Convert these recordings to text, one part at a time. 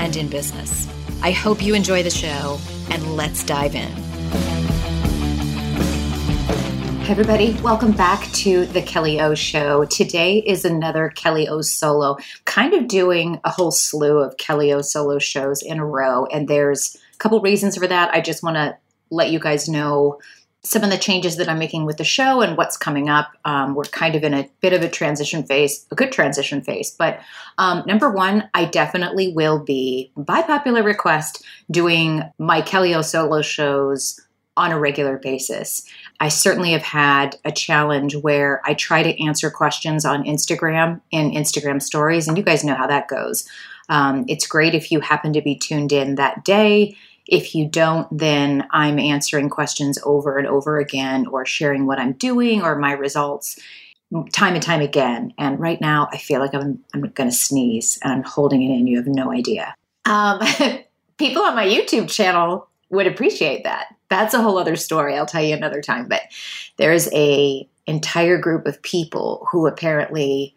and in business. I hope you enjoy the show, and let's dive in. Hey, everybody, welcome back to the Kelly O Show. Today is another Kelly O solo, kind of doing a whole slew of Kelly O solo shows in a row. And there's a couple reasons for that. I just want to let you guys know some of the changes that I'm making with the show and what's coming up. Um, we're kind of in a bit of a transition phase, a good transition phase. But um, number one, I definitely will be, by popular request, doing my Kelly O solo shows on a regular basis. I certainly have had a challenge where I try to answer questions on Instagram in Instagram stories, and you guys know how that goes. Um, it's great if you happen to be tuned in that day if you don't, then I'm answering questions over and over again or sharing what I'm doing or my results time and time again. And right now, I feel like I'm, I'm going to sneeze and I'm holding it in. You have no idea. Um, people on my YouTube channel would appreciate that. That's a whole other story. I'll tell you another time. But there's a entire group of people who apparently,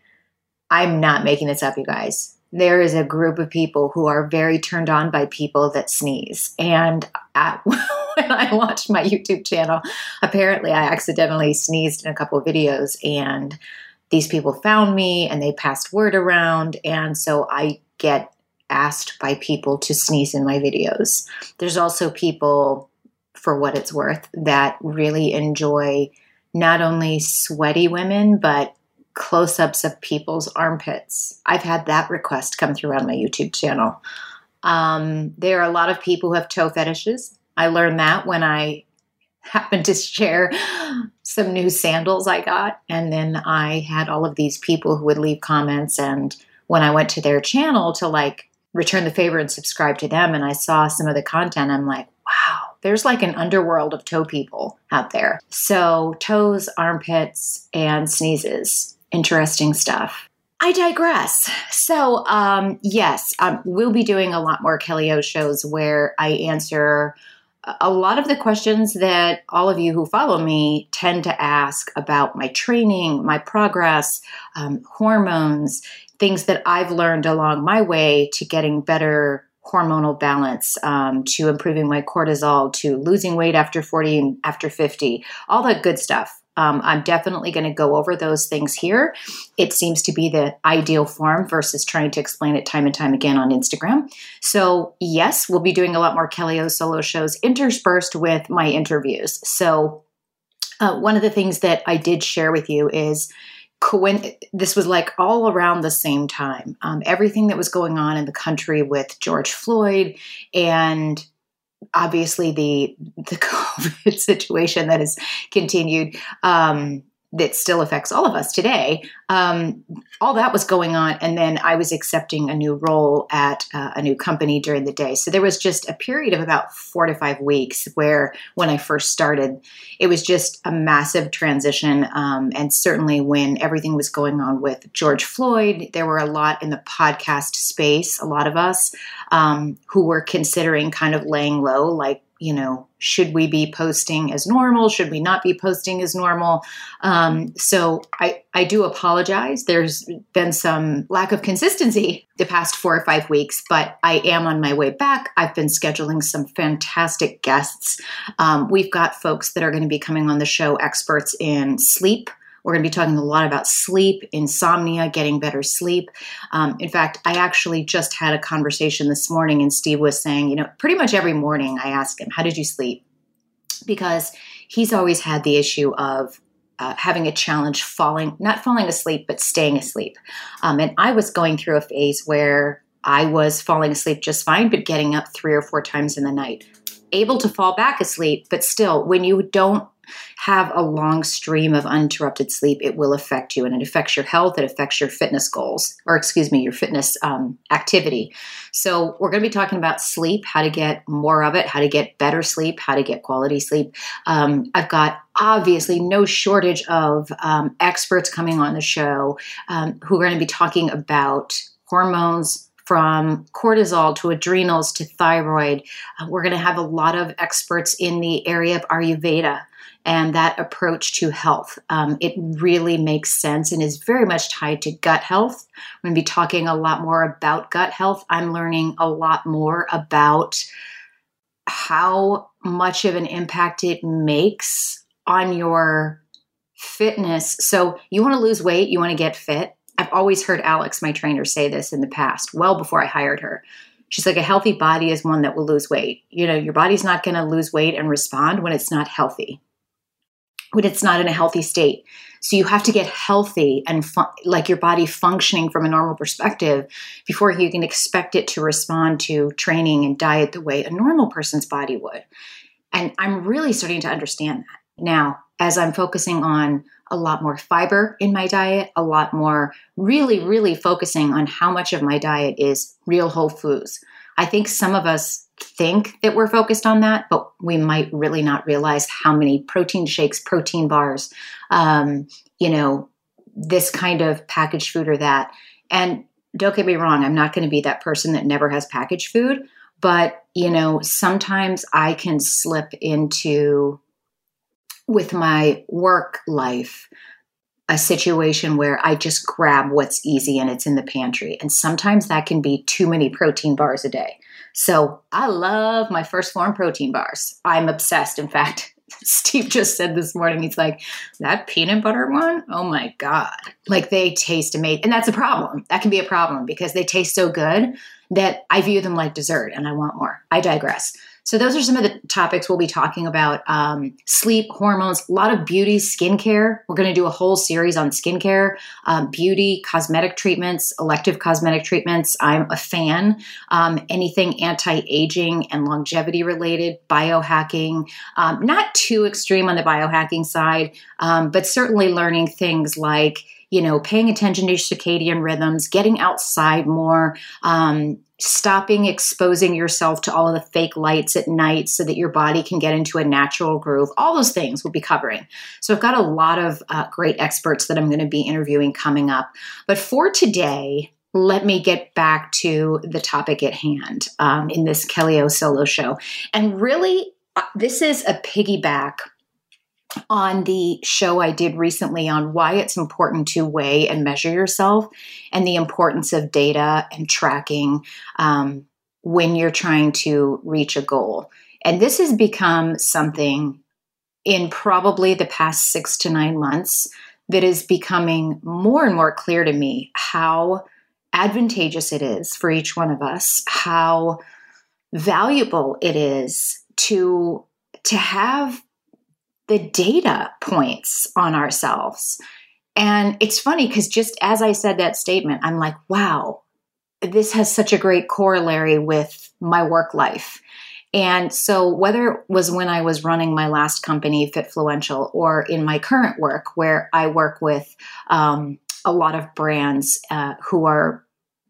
I'm not making this up, you guys there is a group of people who are very turned on by people that sneeze. And at, when I watched my YouTube channel, apparently I accidentally sneezed in a couple of videos, and these people found me and they passed word around. And so I get asked by people to sneeze in my videos. There's also people, for what it's worth, that really enjoy not only sweaty women, but close ups of people's armpits. I've had that request come through on my YouTube channel. Um, there are a lot of people who have toe fetishes. I learned that when I happened to share some new sandals I got. And then I had all of these people who would leave comments. And when I went to their channel to like return the favor and subscribe to them, and I saw some of the content, I'm like, wow, there's like an underworld of toe people out there. So, toes, armpits, and sneezes interesting stuff. I digress. So, um, yes, um, we'll be doing a lot more Kelly O shows where I answer a lot of the questions that all of you who follow me tend to ask about my training, my progress, um, hormones, things that I've learned along my way to getting better hormonal balance, um, to improving my cortisol, to losing weight after 40 and after 50, all that good stuff. Um, I'm definitely going to go over those things here. It seems to be the ideal form versus trying to explain it time and time again on Instagram. So, yes, we'll be doing a lot more Kelly O solo shows interspersed with my interviews. So, uh, one of the things that I did share with you is this was like all around the same time. Um, everything that was going on in the country with George Floyd and obviously the the COVID situation that has continued. Um, that still affects all of us today. Um, all that was going on, and then I was accepting a new role at uh, a new company during the day. So there was just a period of about four to five weeks where, when I first started, it was just a massive transition. Um, and certainly when everything was going on with George Floyd, there were a lot in the podcast space, a lot of us um, who were considering kind of laying low, like you know, should we be posting as normal? Should we not be posting as normal? Um, so I, I do apologize. There's been some lack of consistency the past four or five weeks, but I am on my way back. I've been scheduling some fantastic guests. Um, we've got folks that are going to be coming on the show, experts in sleep we're going to be talking a lot about sleep, insomnia, getting better sleep. Um, in fact, I actually just had a conversation this morning, and Steve was saying, you know, pretty much every morning I ask him, How did you sleep? Because he's always had the issue of uh, having a challenge falling, not falling asleep, but staying asleep. Um, and I was going through a phase where I was falling asleep just fine, but getting up three or four times in the night. Able to fall back asleep, but still, when you don't have a long stream of uninterrupted sleep, it will affect you and it affects your health, it affects your fitness goals, or excuse me, your fitness um, activity. So, we're going to be talking about sleep, how to get more of it, how to get better sleep, how to get quality sleep. Um, I've got obviously no shortage of um, experts coming on the show um, who are going to be talking about hormones, from cortisol to adrenals to thyroid. Uh, we're going to have a lot of experts in the area of Ayurveda and that approach to health. Um, it really makes sense and is very much tied to gut health. I'm going to be talking a lot more about gut health. I'm learning a lot more about how much of an impact it makes on your fitness. So, you want to lose weight, you want to get fit. I've always heard Alex, my trainer, say this in the past, well before I hired her. She's like, a healthy body is one that will lose weight. You know, your body's not going to lose weight and respond when it's not healthy when it's not in a healthy state. So you have to get healthy and fun- like your body functioning from a normal perspective before you can expect it to respond to training and diet the way a normal person's body would. And I'm really starting to understand that now as I'm focusing on a lot more fiber in my diet, a lot more really, really focusing on how much of my diet is real whole foods. I think some of us think that we're focused on that, but we might really not realize how many protein shakes, protein bars, um, you know, this kind of packaged food or that. And don't get me wrong, I'm not going to be that person that never has packaged food, but you know, sometimes I can slip into with my work life a situation where I just grab what's easy and it's in the pantry. And sometimes that can be too many protein bars a day. So I love my 1st Phorm protein bars. I'm obsessed. In fact, Steve just said this morning, he's like, that peanut butter one? Oh my God. Like they taste amazing. And that's a problem. That can be a problem because they taste so good that I view them like dessert and I want more. I digress. So, those are some of the topics we'll be talking about um, sleep, hormones, a lot of beauty, skincare. We're going to do a whole series on skincare, um, beauty, cosmetic treatments, elective cosmetic treatments. I'm a fan. Um, anything anti aging and longevity related, biohacking, um, not too extreme on the biohacking side, um, but certainly learning things like you know, paying attention to circadian rhythms, getting outside more, um, stopping exposing yourself to all of the fake lights at night so that your body can get into a natural groove. All those things we'll be covering. So I've got a lot of uh, great experts that I'm going to be interviewing coming up. But for today, let me get back to the topic at hand um, in this Kelly O solo show. And really, uh, this is a piggyback on the show I did recently on why it's important to weigh and measure yourself and the importance of data and tracking um, when you're trying to reach a goal. And this has become something in probably the past six to nine months that is becoming more and more clear to me how advantageous it is for each one of us, how valuable it is to to have the data points on ourselves. And it's funny because just as I said that statement, I'm like, wow, this has such a great corollary with my work life. And so, whether it was when I was running my last company, Fitfluential, or in my current work, where I work with um, a lot of brands uh, who are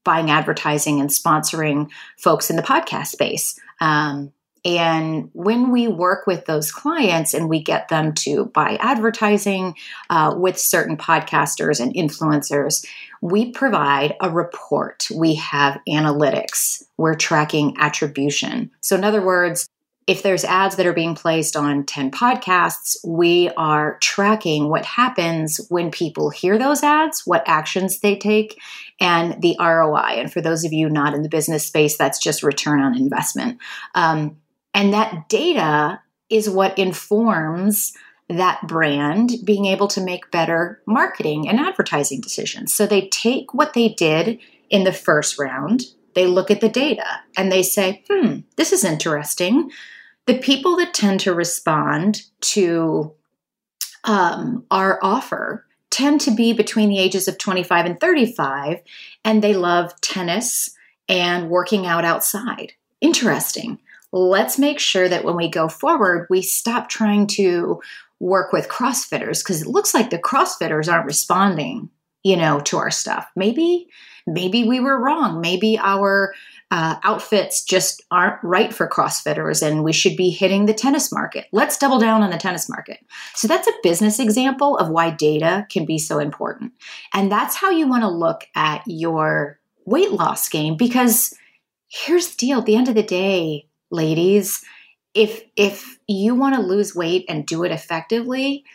buying advertising and sponsoring folks in the podcast space. Um, and when we work with those clients and we get them to buy advertising uh, with certain podcasters and influencers, we provide a report. We have analytics. We're tracking attribution. So, in other words, if there's ads that are being placed on 10 podcasts, we are tracking what happens when people hear those ads, what actions they take, and the ROI. And for those of you not in the business space, that's just return on investment. Um, and that data is what informs that brand being able to make better marketing and advertising decisions. So they take what they did in the first round, they look at the data and they say, hmm, this is interesting. The people that tend to respond to um, our offer tend to be between the ages of 25 and 35, and they love tennis and working out outside. Interesting. Let's make sure that when we go forward, we stop trying to work with CrossFitters because it looks like the CrossFitters aren't responding, you know, to our stuff. Maybe, maybe we were wrong. Maybe our uh, outfits just aren't right for CrossFitters and we should be hitting the tennis market. Let's double down on the tennis market. So that's a business example of why data can be so important. And that's how you want to look at your weight loss game because here's the deal at the end of the day, ladies, if if you want to lose weight and do it effectively,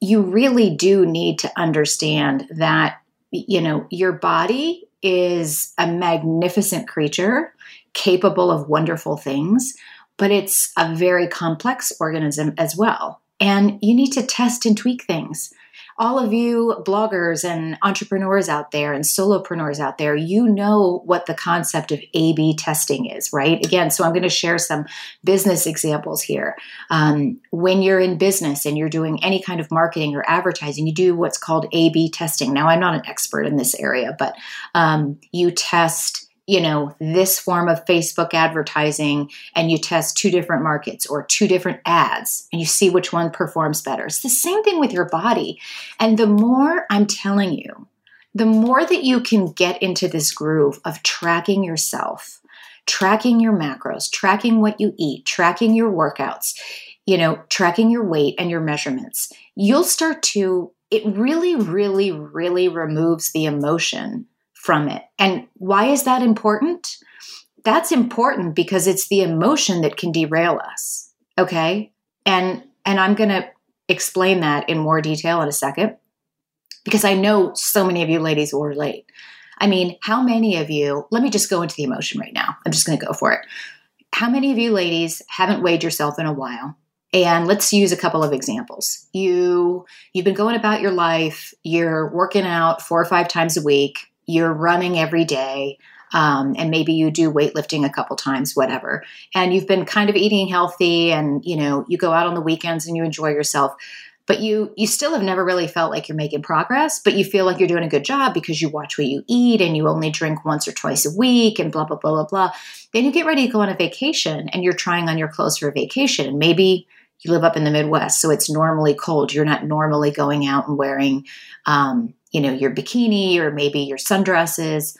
you really do need to understand that you know your body is a magnificent creature capable of wonderful things, but it's a very complex organism as well. And you need to test and tweak things all of you bloggers and entrepreneurs out there and solopreneurs out there, you know what the concept of A B testing is, right? Again, so I'm going to share some business examples here. Um, when you're in business and you're doing any kind of marketing or advertising, you do what's called A B testing. Now, I'm not an expert in this area, but um, you test you know this form of facebook advertising and you test two different markets or two different ads and you see which one performs better. It's the same thing with your body. And the more i'm telling you the more that you can get into this groove of tracking yourself tracking your macros tracking what you eat tracking your workouts you know tracking your weight and your measurements you'll start to it really really really removes the emotion from it. And why is that important? That's important because it's the emotion that can derail us. Okay? And and I'm going to explain that in more detail in a second because I know so many of you ladies will relate. I mean, how many of you, let me just go into the emotion right now. I'm just going to go for it. How many of you ladies haven't weighed yourself in a while? And let's use a couple of examples. You you've been going about your life, you're working out 4 or 5 times a week, you're running every day, um, and maybe you do weightlifting a couple times, whatever, and you've been kind of eating healthy, and you know you go out on the weekends and you enjoy yourself, but you you still have never really felt like you're making progress, but you feel like you're doing a good job because you watch what you eat and you only drink once or twice a week and blah blah blah blah blah. Then you get ready to go on a vacation and you're trying on your clothes for a vacation, and maybe you live up in the Midwest, so it's normally cold. You're not normally going out and wearing um, you know, your bikini or maybe your sundresses.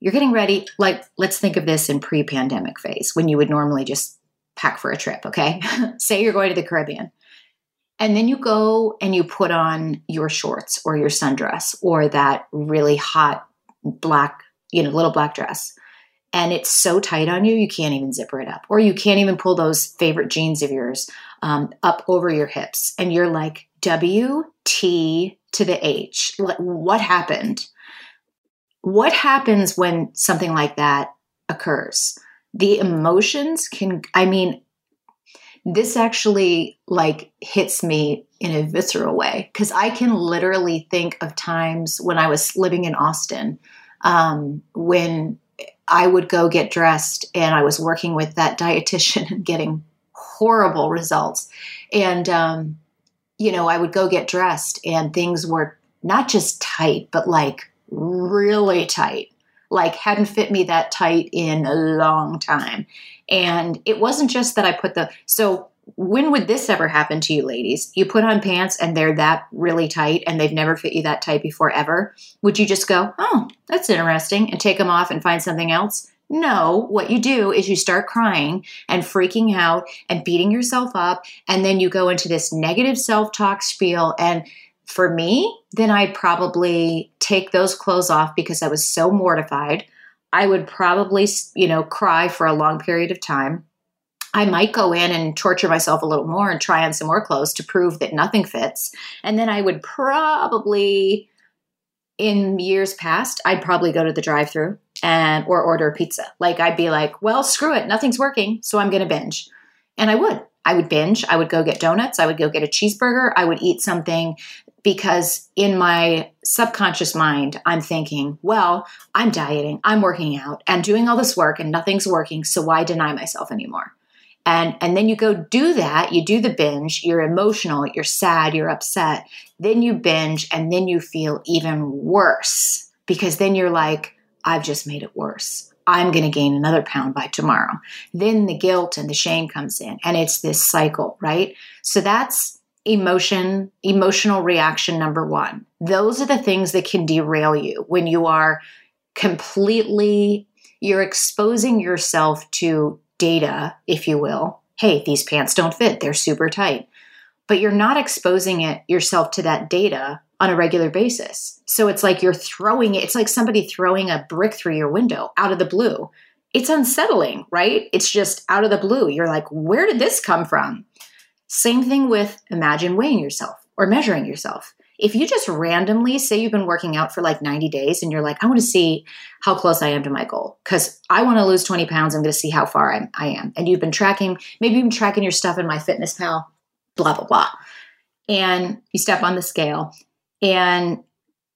You're getting ready. Like, let's think of this in pre pandemic phase when you would normally just pack for a trip, okay? Say you're going to the Caribbean. And then you go and you put on your shorts or your sundress or that really hot black, you know, little black dress. And it's so tight on you, you can't even zipper it up. Or you can't even pull those favorite jeans of yours um, up over your hips. And you're like, W T to the H. What happened? What happens when something like that occurs? The emotions can, I mean, this actually like hits me in a visceral way because I can literally think of times when I was living in Austin um, when I would go get dressed and I was working with that dietitian and getting horrible results. And um, you know, I would go get dressed and things were not just tight, but like really tight. Like hadn't fit me that tight in a long time. And it wasn't just that I put the so when would this ever happen to you ladies? You put on pants and they're that really tight and they've never fit you that tight before ever. Would you just go, "Oh, that's interesting," and take them off and find something else? No, what you do is you start crying and freaking out and beating yourself up. And then you go into this negative self talk spiel. And for me, then I'd probably take those clothes off because I was so mortified. I would probably, you know, cry for a long period of time. I might go in and torture myself a little more and try on some more clothes to prove that nothing fits. And then I would probably, in years past, I'd probably go to the drive through and or order a pizza. Like I'd be like, well, screw it, nothing's working, so I'm going to binge. And I would. I would binge. I would go get donuts. I would go get a cheeseburger. I would eat something because in my subconscious mind, I'm thinking, well, I'm dieting, I'm working out, and doing all this work, and nothing's working. So why deny myself anymore? and and then you go do that you do the binge you're emotional you're sad you're upset then you binge and then you feel even worse because then you're like i've just made it worse. I'm going to gain another pound by tomorrow. Then the guilt and the shame comes in and it's this cycle right? So that's emotion emotional reaction number 1 those are the things that can derail you when you are completely you're exposing yourself to data, if you will. Hey, these pants don't fit, they're super tight. But you're not exposing it yourself to that data on a regular basis. So it's like you're throwing it, it's like somebody throwing a brick through your window out of the blue. It's unsettling, right? It's just out of the blue. You're like, where did this come from? Same thing with imagine weighing yourself or measuring yourself if you just randomly say you've been working out for like 90 days and you're like, I want to see how close I am to my goal because I want to lose 20 pounds. I'm going to see how far I'm, I am. And you've been tracking, maybe you've been tracking your stuff in MyFitnessPal, blah, blah, blah. And you step on the scale and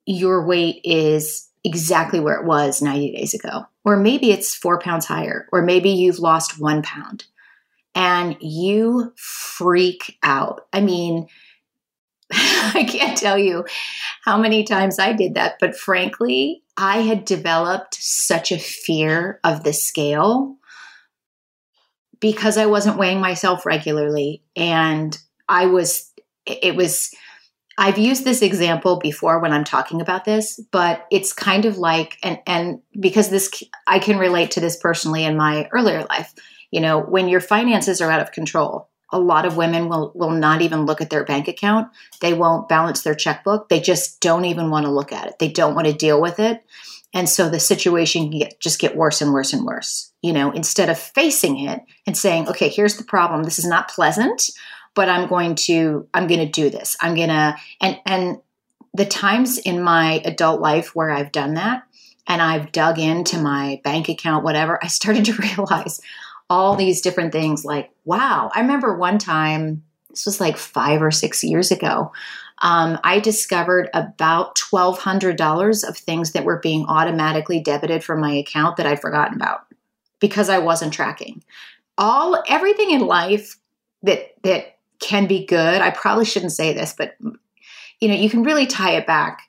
your weight is exactly where it was 90 days ago. Or maybe it's four pounds higher, or maybe you've lost one pound and you freak out. I mean, I can't tell you how many times I did that, but frankly, I had developed such a fear of the scale because I wasn't weighing myself regularly. And I was, it was, I've used this example before when I'm talking about this, but it's kind of like, and, and because this, I can relate to this personally in my earlier life. You know, when your finances are out of control, a lot of women will will not even look at their bank account. They won't balance their checkbook. They just don't even want to look at it. They don't want to deal with it. And so the situation can get, just get worse and worse and worse. You know, instead of facing it and saying, "Okay, here's the problem. This is not pleasant, but I'm going to I'm going to do this. I'm going to and and the times in my adult life where I've done that and I've dug into my bank account whatever, I started to realize all these different things like, wow. I remember one time, this was like five or six years ago, um, I discovered about $1,200 of things that were being automatically debited from my account that I'd forgotten about because I wasn't tracking. All everything in life that that can be good. I probably shouldn't say this, but you know, you can really tie it back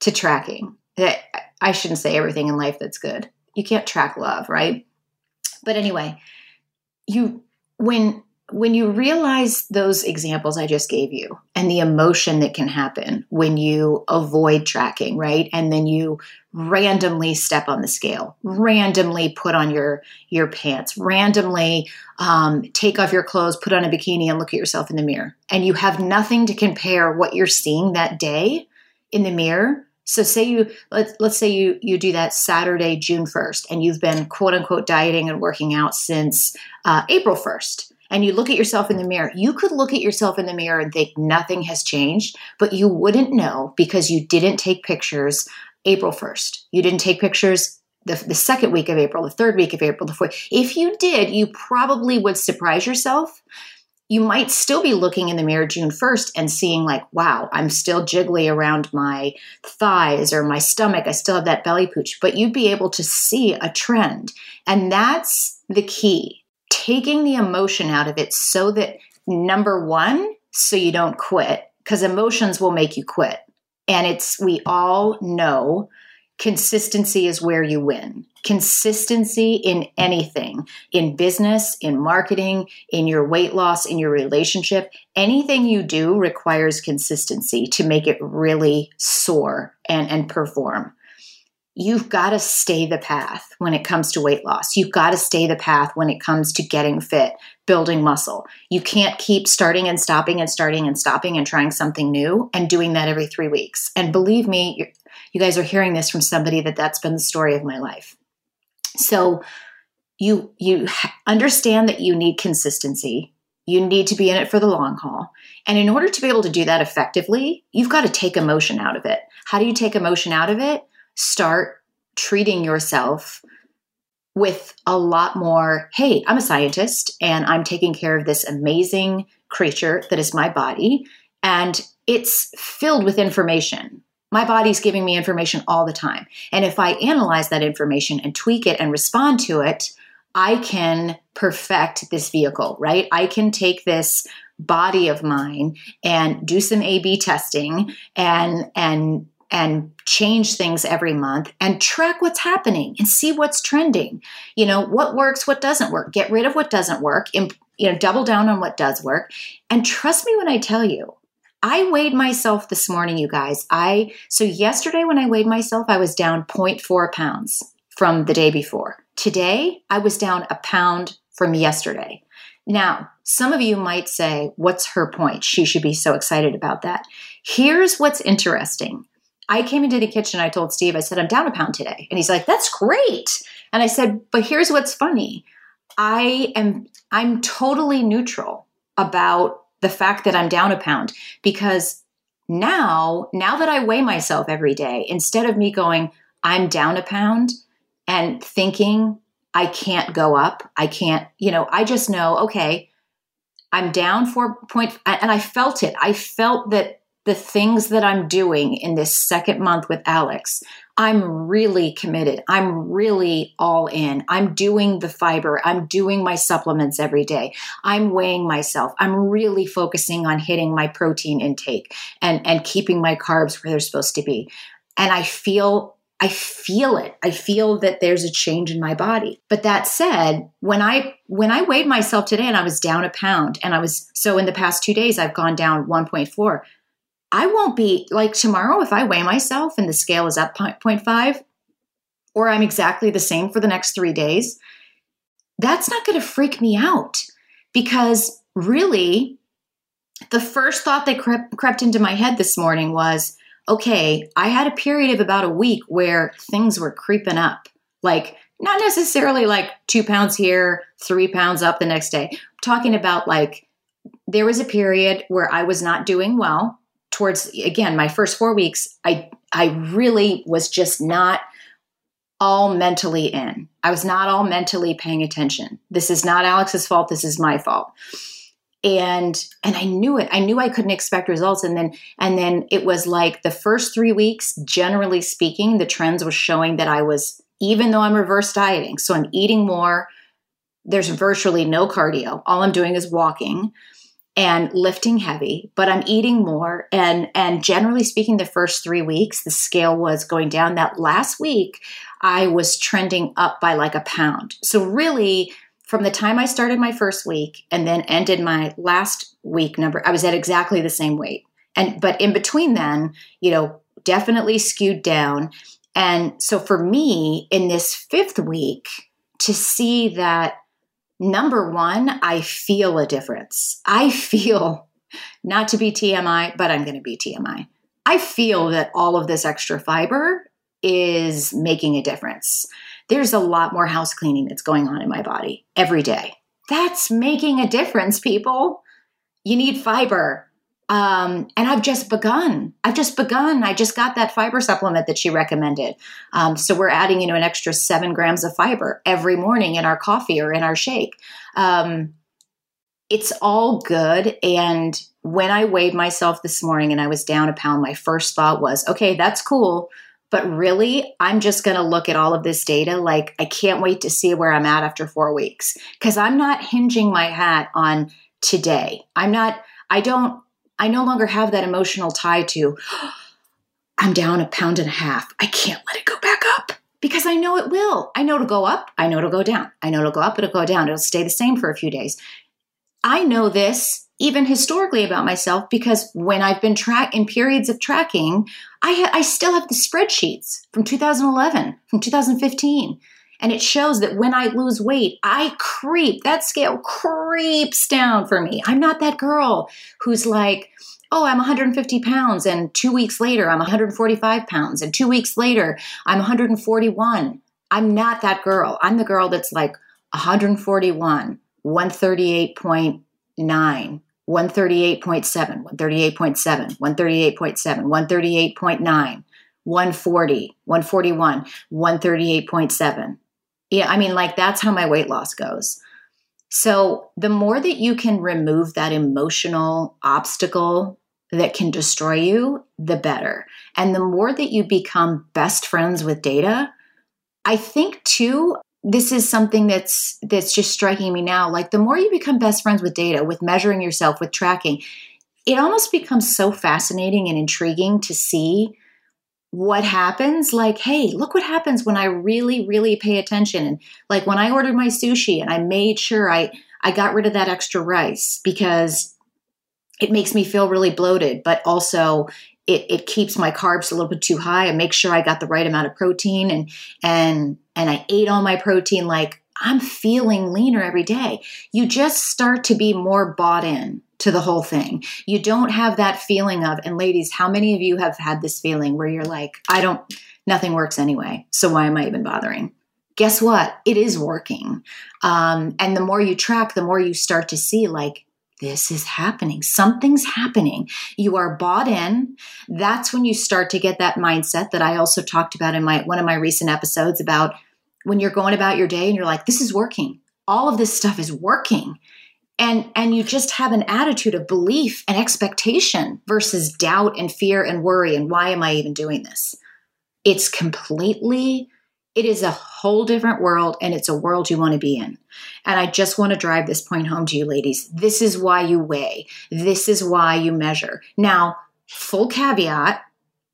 to tracking. That I shouldn't say everything in life that's good. You can't track love, right? But anyway, you when when you realize those examples I just gave you and the emotion that can happen when you avoid tracking, right? And then you randomly step on the scale, randomly put on your your pants, randomly um, take off your clothes, put on a bikini, and look at yourself in the mirror, and you have nothing to compare what you're seeing that day in the mirror. So say you let's let's say you you do that Saturday, June first, and you've been quote unquote dieting and working out since uh, April first, and you look at yourself in the mirror. You could look at yourself in the mirror and think nothing has changed, but you wouldn't know because you didn't take pictures April first. You didn't take pictures the, the second week of April, the third week of April, the fourth. If you did, you probably would surprise yourself you might still be looking in the mirror June 1st and seeing, like, wow, I'm still jiggly around my thighs or my stomach. I still have that belly pooch, but you'd be able to see a trend. And that's the key taking the emotion out of it so that number one, so you don't quit, because emotions will make you quit. And it's, we all know consistency is where you win. Consistency in anything, in business, in marketing, in your weight loss, in your relationship, anything you do requires consistency to make it really soar and, and perform. You've got to stay the path when it comes to weight loss. You've got to stay the path when it comes to getting fit, building muscle. You can't keep starting and stopping and starting and stopping and trying something new and doing that every three weeks. And believe me, you guys are hearing this from somebody that that's been the story of my life. So you you understand that you need consistency. You need to be in it for the long haul. And in order to be able to do that effectively, you've got to take emotion out of it. How do you take emotion out of it? Start treating yourself with a lot more, hey, I'm a scientist and I'm taking care of this amazing creature that is my body. And it's filled with information. My body's giving me information all the time. And if I analyze that information and tweak it and respond to it, I can perfect this vehicle, right? I can take this body of mine and do some A B testing and and and change things every month and track what's happening and see what's trending. You know, what works, what doesn't work. Get rid of what doesn't work, imp, you know, double down on what does work. And trust me when I tell you, I weighed myself this morning, you guys. I so yesterday when I weighed myself, I was down 0.4 pounds from the day before. Today, I was down a pound from yesterday. Now, some of you might say, What's her point? She should be so excited about that. Here's what's interesting. I came into the kitchen, I told Steve, I said, I'm down a pound today. And he's like, That's great. And I said, But here's what's funny. I am I'm totally neutral about the fact that I'm down a pound because now, now that I weigh myself every day, instead of me going, I'm down a pound and thinking I can't go up, I can't, you know, I just know, okay, I'm down four point, and I felt it. I felt that the things that I'm doing in this second month with Alex, I'm really committed. I'm really all in. I'm doing the fiber. I'm doing my supplements every day. I'm weighing myself. I'm really focusing on hitting my protein intake and, and keeping my carbs where they're supposed to be. And I feel I feel it. I feel that there's a change in my body. But that said, when I when I weighed myself today and I was down a pound and I was so in the past 2 days I've gone down 1.4. I won't be like tomorrow if I weigh myself and the scale is up 0.5 or I'm exactly the same for the next 3 days. That's not going to freak me out because really the first thought that crept, crept into my head this morning was okay, I had a period of about a week where things were creeping up. Like, not necessarily like two pounds here, three pounds up the next day. I'm talking about like, there was a period where I was not doing well. Towards again, my first four weeks, I I really was just not all mentally in. I was not all mentally paying attention. This is not Alex's fault. This is my fault and and i knew it i knew i couldn't expect results and then and then it was like the first three weeks generally speaking the trends were showing that i was even though i'm reverse dieting so i'm eating more there's virtually no cardio all i'm doing is walking and lifting heavy but i'm eating more and and generally speaking the first three weeks the scale was going down that last week i was trending up by like a pound so really from the time I started my first week and then ended my last week number, I was at exactly the same weight. And but in between then, you know, definitely skewed down. And so for me in this fifth week to see that number one, I feel a difference. I feel not to be TMI, but I'm going to be TMI. I feel that all of this extra fiber is making a difference there's a lot more house cleaning that's going on in my body every day. That's making a difference, people. You need fiber. Um, and I've just begun. I've just begun. I just got that fiber supplement that she recommended. Um, so we're adding, you know, an extra seven grams of fiber every morning in our coffee or in our shake. Um, it's all good. And when I weighed myself this morning and I was down a pound, my first thought was, okay, that's cool. But really, I'm just going to look at all of this data like I can't wait to see where I'm at after four weeks because I'm not hinging my hat on today. I'm not, I don't, I no longer have that emotional tie to, I'm down a pound and a half. I can't let it go back up because I know it will. I know it'll go up. I know it'll go down. I know it'll go up. It'll go down. It'll stay the same for a few days. I know this even historically about myself because when I've been track in periods of tracking, I ha- I still have the spreadsheets from 2011, from 2015. And it shows that when I lose weight, I creep. That scale creeps down for me. I'm not that girl who's like, oh, I'm 150 pounds, and two weeks later, I'm 145 pounds, and two weeks later, I'm 141. I'm not that girl. I'm the girl that's like, 141, 138.9, 138.7, 138.7, 138.7, 138.9, 140, 141, 138.7. Yeah, I mean, like that's how my weight loss goes. So the more that you can remove that emotional obstacle that can destroy you, the better. And the more that you become best friends with data, I think too, this is something that's that's just striking me now. Like the more you become best friends with data, with measuring yourself, with tracking, it almost becomes so fascinating and intriguing to see what happens like hey look what happens when i really really pay attention. And like when i ordered my sushi and i made sure i i got rid of that extra rice because it makes me feel really bloated but also it, it keeps my carbs a little bit too high. And make sure i got the right amount of protein and and and i ate all my protein. Like i'm feeling leaner every day. You just start to be more bought in to the whole thing. You don't have that feeling of, and ladies, how many of you have had this feeling where you're like, I don't, nothing works anyway. So why am I even bothering? Guess what? It is working. Um, and the more you track, the more you start to see, like, this is happening. Something's happening. You are bought in. That's when you start to get that mindset that I also talked about in my one of my recent episodes about when you're going about your day and you're like, this is working. All of this stuff is working and and you just have an attitude of belief and expectation versus doubt and fear and worry and why am i even doing this? It's completely it is a whole different world and it's a world you want to be in. And i just want to drive this point home to you ladies. This is why you weigh. This is why you measure. Now full caveat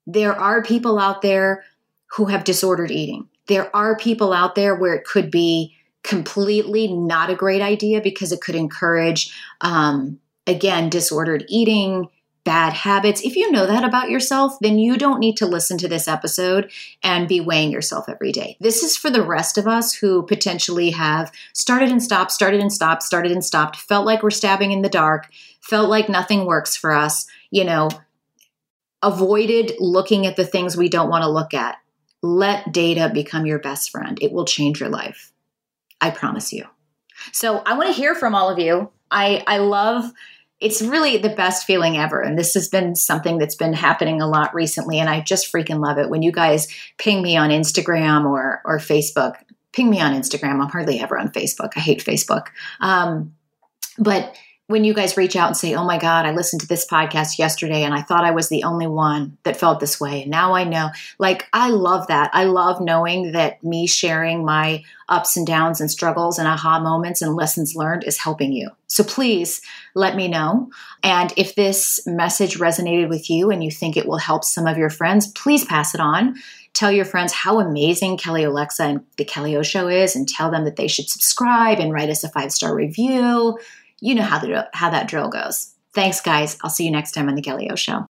there are people out there who have disordered eating. There are people out there where it could be completely not a great idea because it could encourage, um, again, disordered eating, bad habits. If you know that about yourself, then you don't need to listen to this episode and be weighing yourself every day. This is for the rest of us who potentially have started and stopped, started and stopped, started and stopped, felt like we're stabbing in the dark, felt like nothing works for us, you know, avoided looking at the things we don't want to look at. Let data become your best friend. It will change your life. I promise you. So I want to hear from all of you. I, I love it's really the best feeling ever. And this has been something that's been happening a lot recently. And I just freaking love it. When you guys ping me on Instagram or or Facebook, ping me on Instagram. I'm hardly ever on Facebook. I hate Facebook. Um, but when you guys reach out and say, Oh my God, I listened to this podcast yesterday and I thought I was the only one that felt this way. And now I know. Like, I love that. I love knowing that me sharing my ups and downs and struggles and aha moments and lessons learned is helping you. So please let me know. And if this message resonated with you and you think it will help some of your friends, please pass it on. Tell your friends how amazing Kelly Olexa and the Kelly O Show is and tell them that they should subscribe and write us a five star review you know how, the, how that drill goes. Thanks, guys. I'll see you next time on The Kelly O Show.